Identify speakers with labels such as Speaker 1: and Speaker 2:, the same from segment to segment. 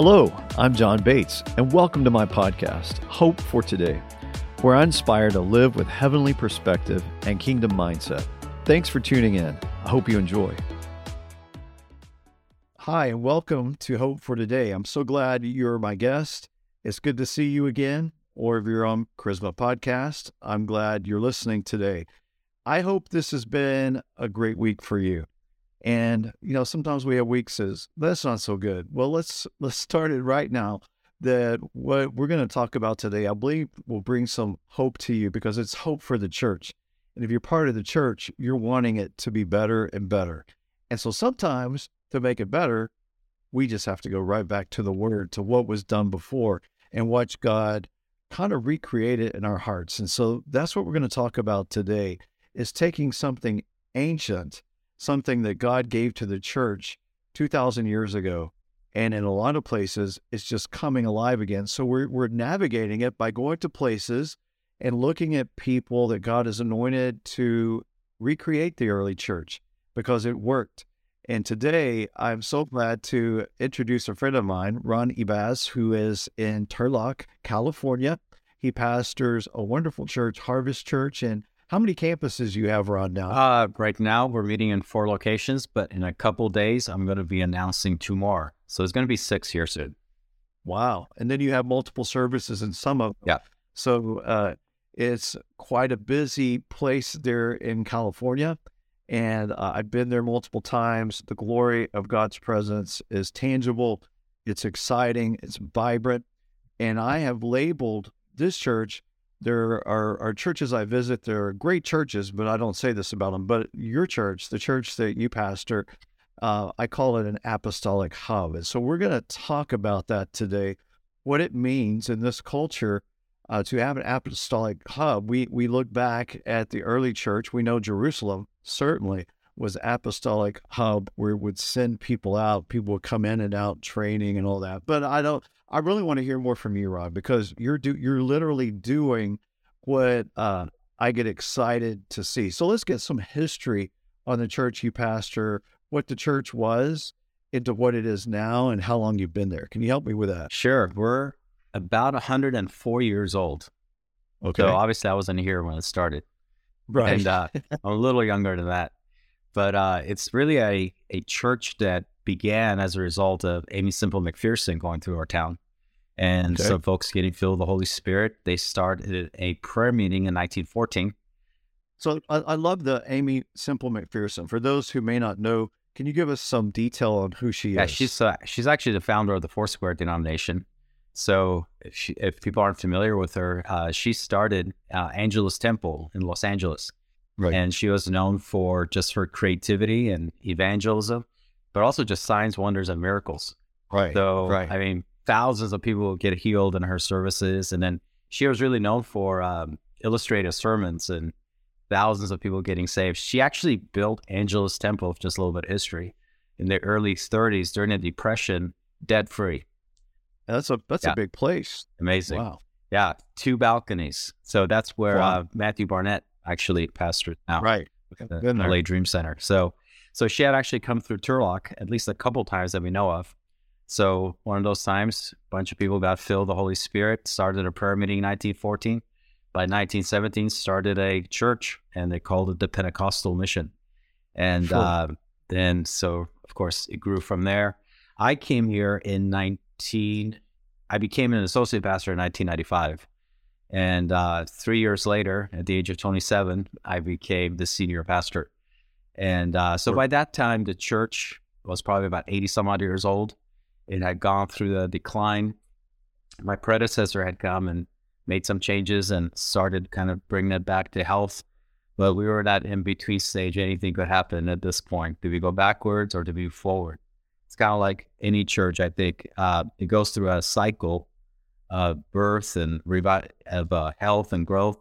Speaker 1: Hello, I'm John Bates, and welcome to my podcast, Hope for Today, where I inspire to live with heavenly perspective and kingdom mindset. Thanks for tuning in. I hope you enjoy. Hi, and welcome to Hope for Today. I'm so glad you're my guest. It's good to see you again, or if you're on Charisma Podcast, I'm glad you're listening today. I hope this has been a great week for you. And you know, sometimes we have weeks as that's not so good. Well, let's let's start it right now. That what we're going to talk about today, I believe, will bring some hope to you because it's hope for the church. And if you're part of the church, you're wanting it to be better and better. And so sometimes to make it better, we just have to go right back to the word, to what was done before, and watch God kind of recreate it in our hearts. And so that's what we're going to talk about today is taking something ancient something that God gave to the church 2,000 years ago. And in a lot of places, it's just coming alive again. So we're, we're navigating it by going to places and looking at people that God has anointed to recreate the early church because it worked. And today, I'm so glad to introduce a friend of mine, Ron Eivaz, who is in Turlock, California. He pastors a wonderful church, Harvest Church, and how many campuses you have around now?
Speaker 2: Uh, right now, we're meeting in four locations, but in a couple days, I'm going to be announcing two more. So it's going to be six here soon.
Speaker 1: Wow! And then you have multiple services in some of them.
Speaker 2: Yeah.
Speaker 1: So uh, it's quite a busy place there in California, and uh, I've been there multiple times. The glory of God's presence is tangible. It's exciting. It's vibrant, and I have labeled this church there are, are churches I visit. There are great churches, but I don't say this about them. But your church, the church that you pastor, uh, I call it an apostolic hub. And so we're going to talk about that today, what it means in this culture uh, to have an apostolic hub. We, we look back at the early church. We know Jerusalem certainly was apostolic hub where it would send people out. People would come in and out training and all that. But I don't, I really want to hear more from you, Rob, because you're do you're literally doing what uh, I get excited to see. So let's get some history on the church you pastor, what the church was, into what it is now, and how long you've been there. Can you help me with that?
Speaker 2: Sure. We're about 104 years old. Okay. So obviously, I wasn't here when it started.
Speaker 1: Right.
Speaker 2: And uh, I'm a little younger than that. But uh, it's really a, a church that began as a result of Aimee Semple McPherson going through our town. And okay. some folks getting filled with the Holy Spirit. They started a prayer meeting in 1914.
Speaker 1: So I, I love the Aimee Semple McPherson. For those who may not know, can you give us some detail on who she
Speaker 2: yeah,
Speaker 1: is?
Speaker 2: she's uh, she's actually the founder of the Foursquare denomination. So if, she, if people aren't familiar with her, uh, she started uh, Angelus Temple in Los Angeles, right. and she was known for just her creativity and evangelism but also just signs, wonders, and miracles.
Speaker 1: Right.
Speaker 2: So,
Speaker 1: right.
Speaker 2: I mean, thousands of people get healed in her services. And then she was really known for um, illustrative sermons and thousands of people getting saved. She actually built Angelus Temple, just a little bit of history, in the early 30s during the Depression, debt free.
Speaker 1: That's a that's yeah. a big place.
Speaker 2: Amazing.
Speaker 1: Wow.
Speaker 2: Yeah, two balconies. So that's where wow. uh, Matthew Barnett actually pastored now.
Speaker 1: Right.
Speaker 2: The LA Dream Center. So so she had actually come through Turlock at least a couple times that we know of. So one of those times, a bunch of people got filled the Holy Spirit, started a prayer meeting in 1914. By 1917, started a church, and they called it the Pentecostal Mission. And sure. uh, then, so of course, it grew from there. I came here in 19. I became an associate pastor in 1995. And uh, three years later, at the age of 27, I became the senior pastor. And uh, so by that time, the church was probably about 80 some odd years old. It had gone through the decline. My predecessor had come and made some changes and started kind of bringing it back to health. But we were at that in between stage. Anything could happen at this point. Do we go backwards or do we move forward? It's kind of like any church, I think. Uh, it goes through a cycle of birth and revi- of uh, health and growth.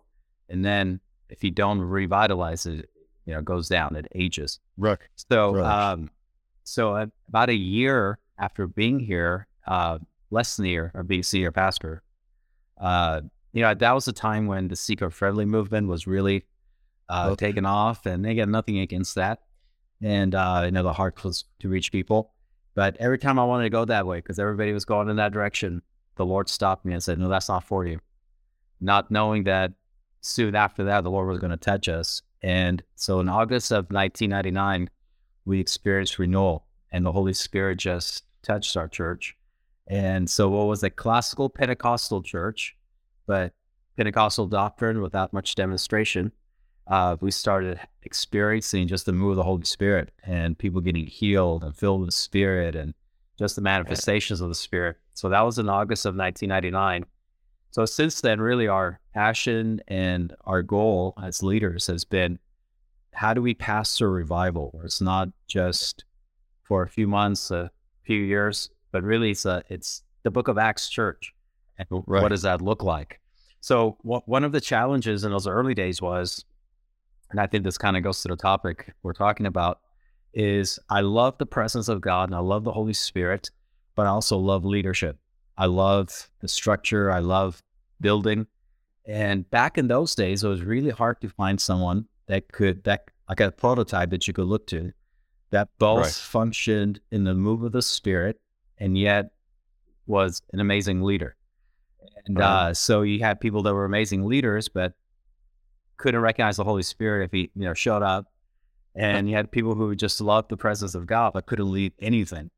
Speaker 2: And then if you don't revitalize it, you know goes down it ages
Speaker 1: right
Speaker 2: so right. um so uh, about a year after being here uh less than a year of being senior pastor uh you know that was the time when the seeker friendly movement was really uh okay. taken off and they got nothing against that and uh you know the heart was to reach people But every time I wanted to go that way, because everybody was going in that direction, the Lord stopped me and said, No, that's not for you. Not knowing that soon after that, the Lord was going to touch us. And so in August of 1999, we experienced renewal, and the Holy Spirit just touched our church. And so, what was a classical Pentecostal church, but Pentecostal doctrine without much demonstration, uh, we started experiencing just the move of the Holy Spirit and people getting healed and filled with the Spirit and just the manifestations of the Spirit. So that was in August of 1999. So since then, really, our passion and our goal as leaders has been how do we pass through revival where it's not just for a few months, a few years, but really it's a, it's the book of Acts church. And oh, right. what does that look like? So one of the challenges in those early days was, and I think this kind of goes to the topic we're talking about, is I love the presence of God and I love the Holy Spirit, but I also love leadership. I love the structure. I love building. And back in those days, it was really hard to find someone that could that like a prototype that you could look to that both right. functioned in the move of the spirit and yet was an amazing leader. And right. uh, so you had people that were amazing leaders, but couldn't recognize the Holy Spirit if he you know showed up. And you had people who just loved the presence of God but couldn't lead anything.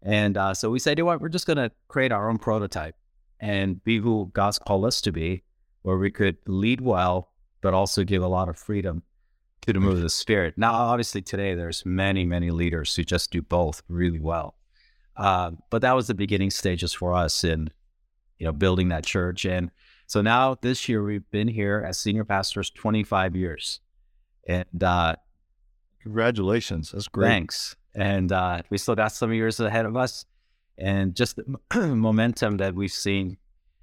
Speaker 2: And uh, so we said, you know what, we're just going to create our own prototype and be who God's called us to be, where we could lead well, but also give a lot of freedom to the move of the spirit. Now, obviously, today there's many, many leaders who just do both really well. Uh, but that was the beginning stages for us in, you know, building that church. And so now this year we've been here as senior pastors 25 years, and uh,
Speaker 1: congratulations, that's great.
Speaker 2: Thanks. And uh, we still got some years ahead of us, and just the momentum that we've seen.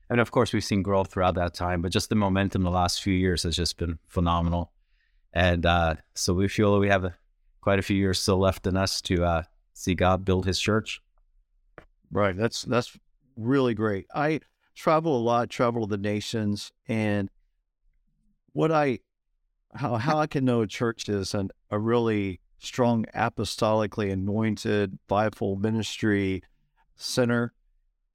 Speaker 2: And of course, we've seen growth throughout that time, but just the momentum the last few years has just been phenomenal. And uh, so we feel that we have a, quite a few years still left in us to uh, see God build His church.
Speaker 1: Right. That's that's really great. I travel a lot, travel the nations, and what I how how I can know a church is an, a really strong apostolically anointed fivefold ministry center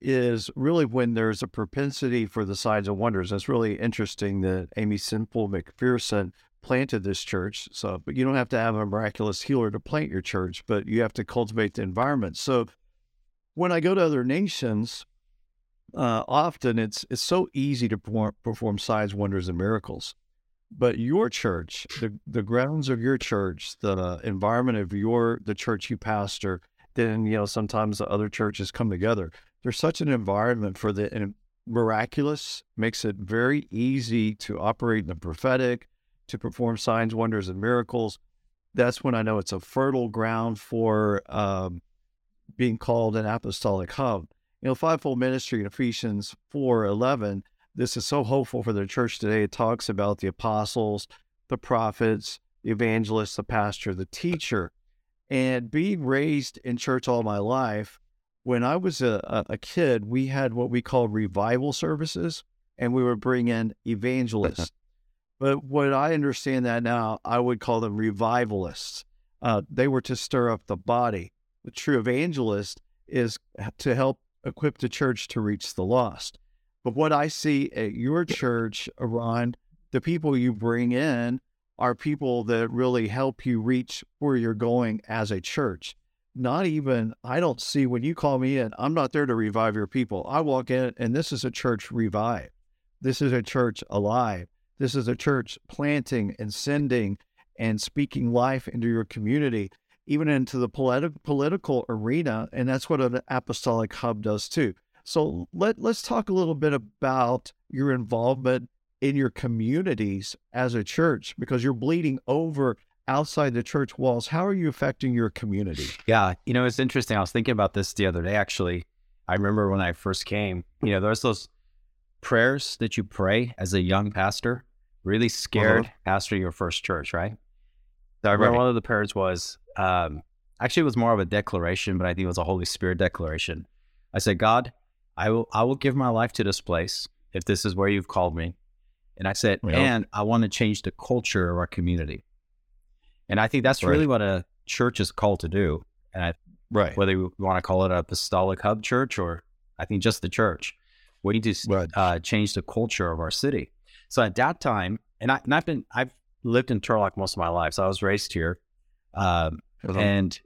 Speaker 1: is really when there's a propensity for the signs and wonders. It's really interesting that Aimee Semple McPherson planted this church. So, but you don't have to have a miraculous healer to plant your church, but you have to cultivate the environment. So, when I go to other nations, uh, often it's it's so easy to perform, perform signs, wonders, and miracles. But your church, the the grounds of your church, the environment of your the church you pastor, then you know sometimes the other churches come together. There's such an environment for the miraculous makes it very easy to operate in the prophetic, to perform signs, wonders, and miracles, that's when I know it's a fertile ground for um, being called an apostolic hub. You know, fivefold ministry in Ephesians 4 11, this is so hopeful for the church today. It talks about the apostles, the prophets, the evangelists, the pastor, the teacher. And being raised in church all my life, when I was a, a kid, we had what we called revival services, and we would bring in evangelists. But what I understand that now, I would call them revivalists. Uh, they were to stir up the body. The true evangelist is to help equip the church to reach the lost. But what I see at your church, Ron, the people you bring in are people that really help you reach where you're going as a church. Not even, I don't see when you call me in, I'm not there to revive your people. I walk in and this is a church revived. This is a church alive. This is a church planting and sending and speaking life into your community, even into the politi- political arena. And that's what an apostolic hub does too. So let, let's talk a little bit about your involvement in your communities as a church because you're bleeding over outside the church walls. How are you affecting your community?
Speaker 2: Yeah, you know, it's interesting. I was thinking about this the other day, actually. I remember when I first came, you know, there's those prayers that you pray as a young pastor, really scared uh-huh. pastor your first church, right? So I remember right. one of the prayers was um, actually it was more of a declaration, but I think it was a Holy Spirit declaration. I said, God, I will I will give my life to this place if this is where you've called me. And I said, and I want to change the culture of our community. And I think that's right. really what a church is called to do. And I
Speaker 1: Right.
Speaker 2: Whether you want to call it a apostolic hub church or I think just the church. We need to
Speaker 1: Right.
Speaker 2: uh, change the culture of our city. So at that time, and, I, and I've been I've lived in Turlock most of my life. So I was raised here, um, and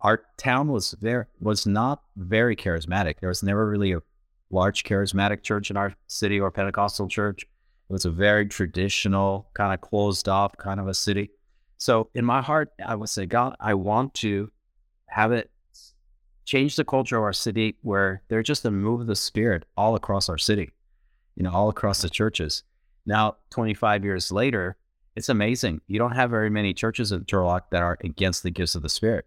Speaker 2: our town was very was not very charismatic. There was never really a large charismatic church in our city or Pentecostal church. It was a very traditional, kind of closed off kind of a city. So in my heart, I would say, God, I want to have it change the culture of our city where there's just a move of the spirit all across our city, you know, all across the churches. Now, 25 years later, it's amazing. You don't have very many churches in Turlock that are against the gifts of the spirit.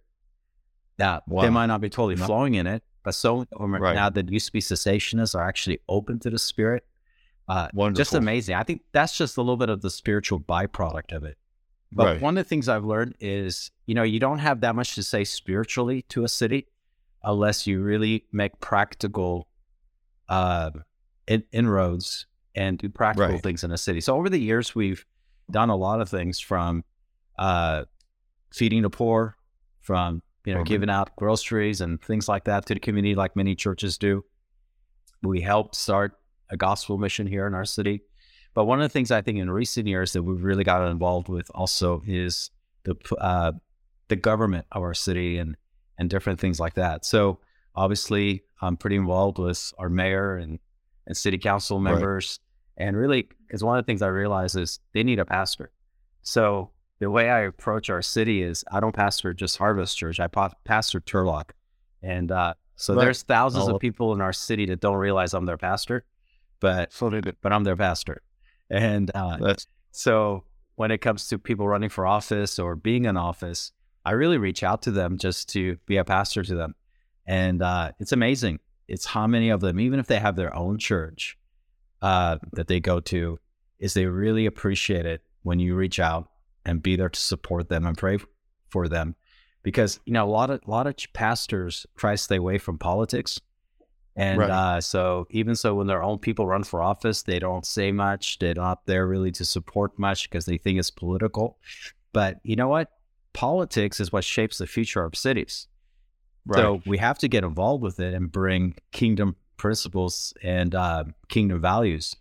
Speaker 2: Now,
Speaker 1: Wow.
Speaker 2: they might not be totally flowing in it, but so many of them
Speaker 1: Right.
Speaker 2: now that used to be cessationists are actually open to the spirit. Uh,
Speaker 1: Wonderful.
Speaker 2: just amazing. I think that's just a little bit of the spiritual byproduct of it. But
Speaker 1: Right.
Speaker 2: one of the things I've learned is, you know, you don't have that much to say spiritually to a city unless you really make practical uh, in- inroads and do practical
Speaker 1: Right.
Speaker 2: things in a city. So over the years, we've done a lot of things from uh, feeding the poor, from you know giving out groceries and things like that to the community, like many churches do. We helped start a gospel mission here in our city. But one of the things I think in recent years that we've really gotten involved with also is the uh, the government of our city and and different things like that. So obviously, I'm pretty involved with our mayor and and city council
Speaker 1: Right.
Speaker 2: members, and really, because one of the things I realize is they need a pastor. So the way I approach our city is I don't pastor just Harvest Church. I pastor Turlock, and uh, so
Speaker 1: Right.
Speaker 2: there's thousands
Speaker 1: Oh.
Speaker 2: of people in our city that don't realize I'm their pastor, but
Speaker 1: So
Speaker 2: but I'm their pastor. And uh, so when it comes to people running for office or being in office, I really reach out to them just to be a pastor to them. And uh, it's amazing. It's how many of them, even if they have their own church uh, that they go to, is they really appreciate it when you reach out and be there to support them and pray for them. Because you know a lot of a lot of pastors try to stay away from politics, and
Speaker 1: Right.
Speaker 2: uh, so even so, when their own people run for office, they don't say much. They're not there really to support much because they think it's political. But you know what? Politics is what shapes the future of cities.
Speaker 1: right.
Speaker 2: So we have to get involved with it and bring kingdom principles and uh, kingdom values.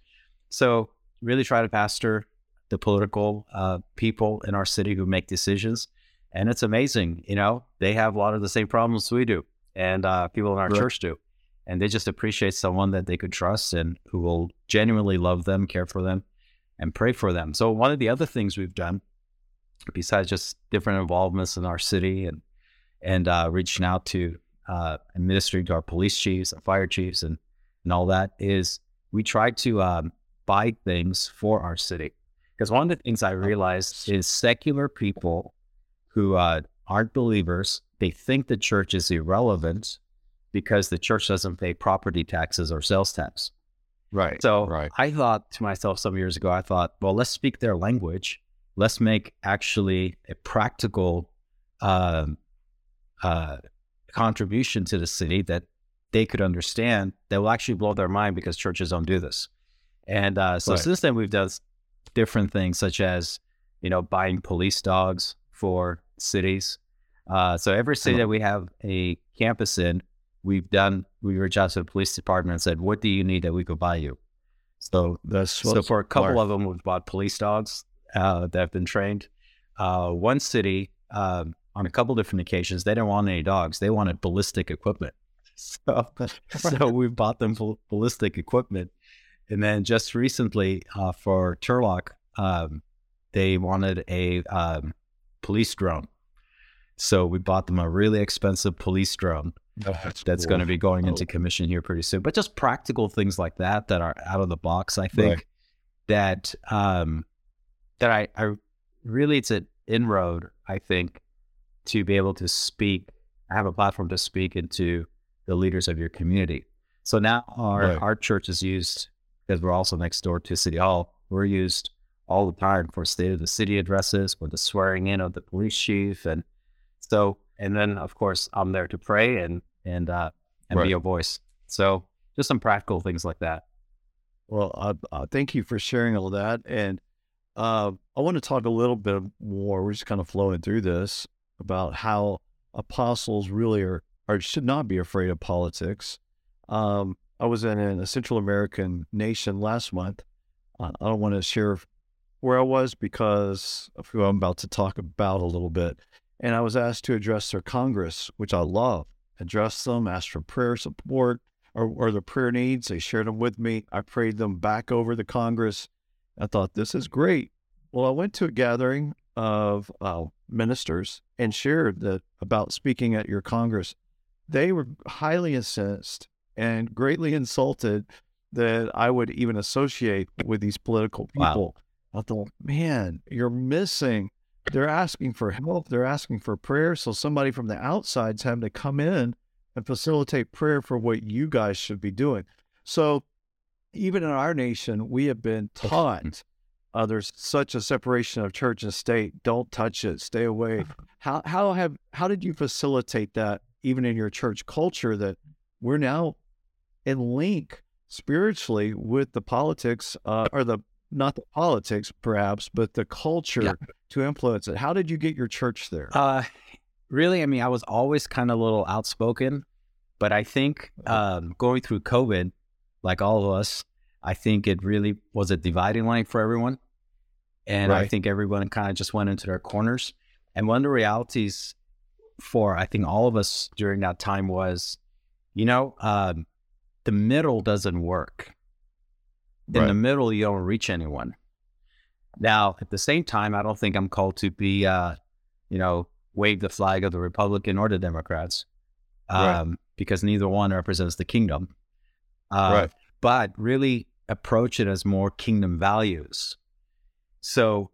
Speaker 2: So really try to pastor the political uh, people in our city who make decisions. And it's amazing, you know, they have a lot of the same problems we do and uh, people in our
Speaker 1: Right.
Speaker 2: church do. And they just appreciate someone that they could trust and who will genuinely love them, care for them, and pray for them. So one of the other things we've done, besides just different involvements in our city and and uh, reaching out to uh, and ministering to our police chiefs and fire chiefs and, and all that is we try to um, buy things for our city. Because one of the things I realized is secular people who uh, aren't believers, they think the church is irrelevant because the church doesn't pay property taxes or sales tax.
Speaker 1: right.
Speaker 2: So
Speaker 1: right.
Speaker 2: I thought to myself some years ago, I thought, well, let's speak their language. Let's make actually a practical um, uh, contribution to the city that they could understand that will actually blow their mind because churches don't do this. And uh, so
Speaker 1: Right.
Speaker 2: since then, we've done different things such as, you know, buying police dogs for cities. Uh, so every city that we have a campus in, we've done, we reached out to the police department and said, what do you need that we could buy you? So
Speaker 1: That's
Speaker 2: so for a couple
Speaker 1: smart.
Speaker 2: of them, we've bought police dogs uh, that have been trained. Uh, one city, um, on a couple different occasions, they didn't want any dogs; they wanted ballistic equipment. So, so we bought them bal- ballistic equipment, and then just recently uh, for Turlock, um, they wanted a um, police drone. So we bought them a really expensive police drone
Speaker 1: That's,
Speaker 2: that's
Speaker 1: cool.
Speaker 2: going to be going into
Speaker 1: Oh.
Speaker 2: commission here pretty soon. But just practical things like that that are out of the box, I think
Speaker 1: Right.
Speaker 2: that um that I, I really it's an inroad, I think, to be able to speak, have a platform to speak into the leaders of your community. So now our
Speaker 1: Right.
Speaker 2: our church is used because we're also next door to City Hall. We're used all the time for state of the city addresses, for the swearing in of the police chief, and so and then of course I'm there to pray and and uh, and
Speaker 1: Right.
Speaker 2: be a voice. So just some practical things like that.
Speaker 1: Well, uh, uh, thank you for sharing all that. And uh, I want to talk a little bit more. We're just kind of flowing through this about how apostles really are or should not be afraid of politics. Um, I was in a Central American nation last month. Uh, I don't want to share where I was because of who I'm about to talk about a little bit. And I was asked to address their Congress, which I love. Address them, ask for prayer support or, or their prayer needs. They shared them with me. I prayed them back over the Congress. I thought, this is great. Well, I went to a gathering of uh, ministers and shared that about speaking at your Congress. They were highly incensed and greatly insulted that I would even associate with these political people. Wow. I thought, man, you're missing. They're asking for help. They're asking for prayer. So somebody from the outside's having to come in and facilitate prayer for what you guys should be doing. So even in our nation, we have been taught uh, there's such a separation of church and state. Don't touch it. Stay away. How how have how did you facilitate that even in your church culture that we're now in link spiritually with the politics uh, or the not the politics perhaps, but the culture yeah. to influence it. How did you get your church there?
Speaker 2: Uh, really, I mean, I was always kind of a little outspoken, but I think uh-huh. um, going through COVID, like all of us, I think it really was a dividing line for everyone. And right. I think everyone kind of just went into their corners. And one of the realities for, I think, all of us during that time was, you know, um, the middle doesn't work. In right. the middle, you don't reach anyone. Now, at the same time, I don't think I'm called to be, uh, you know, wave the flag of the Republican or the Democrats, um, right. because neither one represents the kingdom. Uh, right. But really approach it as more kingdom values. So,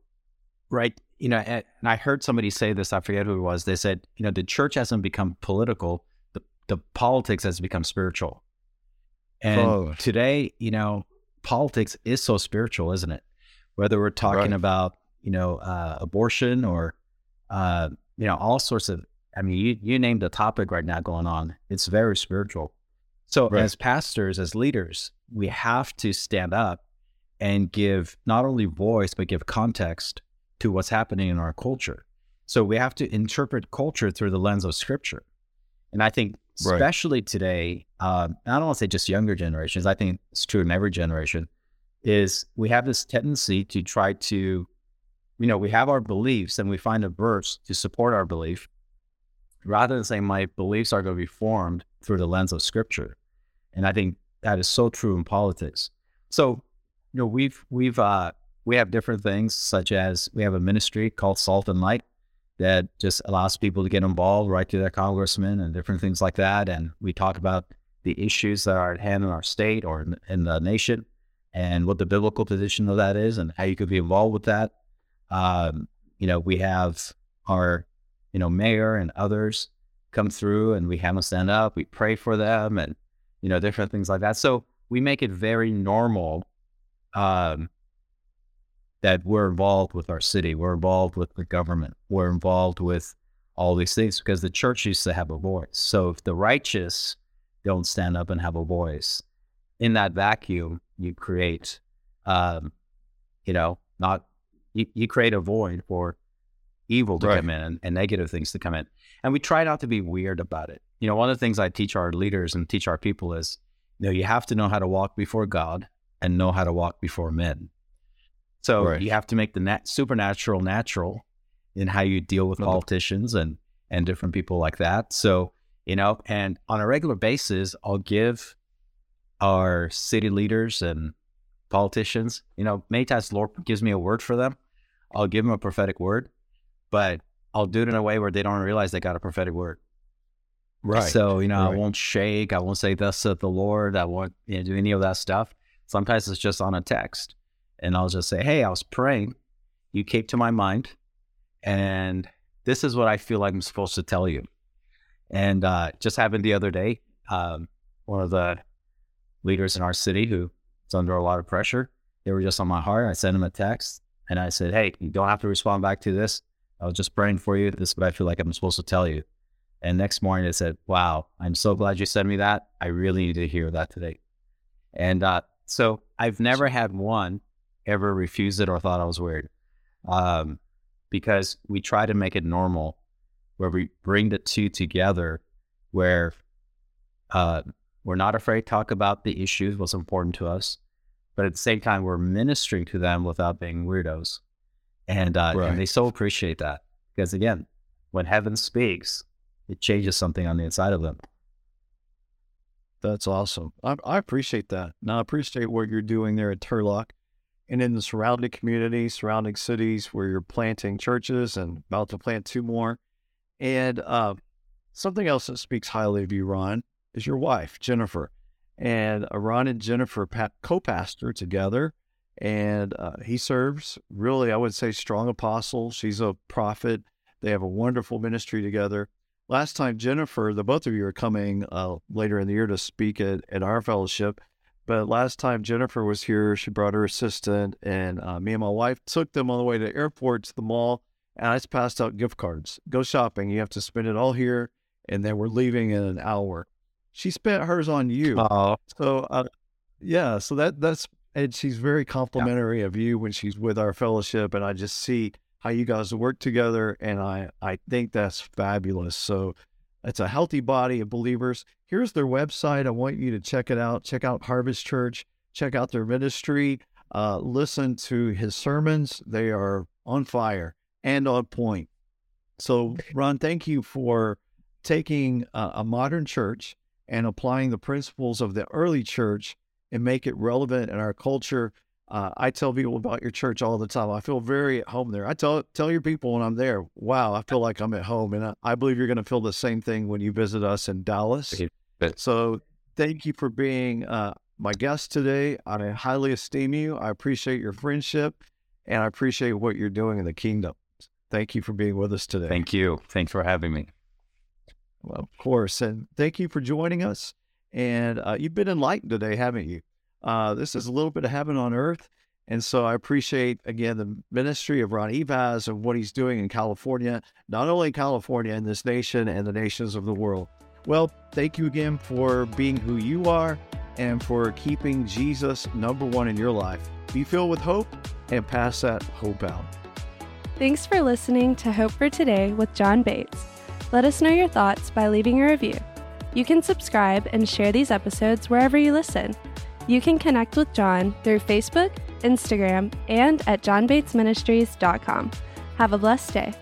Speaker 2: right, you know, and I heard somebody say this, I forget who it was. They said, you know, the church hasn't become political, the, the politics has become spiritual. And oh. today, you know, politics is so spiritual, isn't it? Whether we're talking right. about, you know, uh, abortion or, uh, you know, all sorts of, I mean, you, you named the topic right now going on. It's very spiritual. So, right. as pastors, as leaders, we have to stand up and give not only voice, but give context to what's happening in our culture. So, we have to interpret culture through the lens of scripture. And I think especially right. today, uh, I don't want to say just younger generations, I think it's true in every generation, is we have this tendency to try to, you know, we have our beliefs and we find a verse to support our belief rather than saying my beliefs are going to be formed through the lens of scripture. And I think that is so true in politics. So, you know, we've, we've, uh, we have different things such as we have a ministry called Salt and Light that just allows people to get involved right to their congressman and different things like that. And we talk about the issues that are at hand in our state or in, in the nation and what the biblical position of that is and how you could be involved with that. Um, you know, we have our, you know, mayor and others come through and we have them stand up, we pray for them and, you know, different things like that. So we make it very normal um, that we're involved with our city, we're involved with the government, we're involved with all these things because the church used to have a voice. So if the righteous don't stand up and have a voice, in that vacuum, you create, um, you know, not you, you, create a void for evil to right. come in and, and negative things to come in. And we try not to be weird about it. You know, one of the things I teach our leaders and teach our people is, you know, you have to know how to walk before God and know how to walk before men. So right. you have to make the nat- supernatural natural in how you deal with politicians and and different people like that. So you know, and on a regular basis, I'll give our city leaders and politicians, you know, many times the Lord gives me a word for them. I'll give them a prophetic word, but I'll do it in a way where they don't realize they got a prophetic word. Right. So, you know, right. I won't shake. I won't say, Thus saith the Lord. I won't you know, do any of that stuff. Sometimes it's just on a text and I'll just say, Hey, I was praying. You came to my mind, and this is what I feel like I'm supposed to tell you. And uh, just happened the other day, um, one of the leaders in our city who is under a lot of pressure, they were just on my heart. I sent him a text and I said, Hey, you don't have to respond back to this. I was just praying for you. This is what I feel like I'm supposed to tell you. And next morning they said, Wow, I'm so glad you sent me that. I really need to hear that today. And uh, so I've never had one ever refused it or thought I was weird. Um, because we try to make it normal where we bring the two together where uh, we're not afraid to talk about the issues, what's important to us, but at the same time, we're ministering to them without being weirdos. And, uh,
Speaker 1: Right.
Speaker 2: and they so appreciate that because, again, when heaven speaks, it changes something on the inside of them.
Speaker 1: That's awesome. I, I appreciate that. Now, I appreciate what you're doing there at Turlock and in the surrounding communities, surrounding cities where you're planting churches and about to plant two more. And uh, something else that speaks highly of you, Ron, is your wife, Jennifer. And uh, Ron and Jennifer co pastor together. And uh, he serves really, I would say, strong apostle. She's a prophet. They have a wonderful ministry together last time Jennifer, the both of you are coming uh, later in the year to speak at, at our fellowship. But last time Jennifer was here, she brought her assistant, and uh, me and my wife took them on the way to the airport to the mall, and I just passed out gift cards. Go shopping. You have to spend it all here, and then we're leaving in an hour. She spent hers on you.
Speaker 2: Oh,
Speaker 1: So, uh, yeah, so that that's and she's very complimentary of you when she's with our fellowship, and I just see how you guys work together, and I I think that's fabulous. So, it's a healthy body of believers. Here's their website. I want you to check it out. Check out Harvest Church. Check out their ministry. Uh, listen to his sermons. They are on fire and on point. So, Ron, thank you for taking uh, a modern church and applying the principles of the early church and make it relevant in our culture. Uh, I tell people about your church all the time. I feel very at home there. I tell tell your people when I'm there, wow, I feel like I'm at home, and I, I believe you're going to feel the same thing when you visit us in Dallas. So, thank you for being uh, my guest today. I highly esteem you. I appreciate your friendship, and I appreciate what you're doing in the kingdom. Thank you for being with us today.
Speaker 2: thank you. Thanks for having me.
Speaker 1: Well, of course. And thank you for joining us. And uh, you've been enlightened today, haven't you? Uh, this is a little bit of heaven on earth. And so I appreciate, again, the ministry of Ron Eivaz and what he's doing in California, not only California, in this nation and the nations of the world. Well, thank you again for being who you are and for keeping Jesus number one in your life. Be filled with hope and pass that hope out.
Speaker 3: Thanks for listening to Hope for Today with John Bates. Let us know your thoughts by leaving a review. You can subscribe and share these episodes wherever you listen. You can connect with John through Facebook, Instagram, and at johnbatesministries.com. Have a blessed day.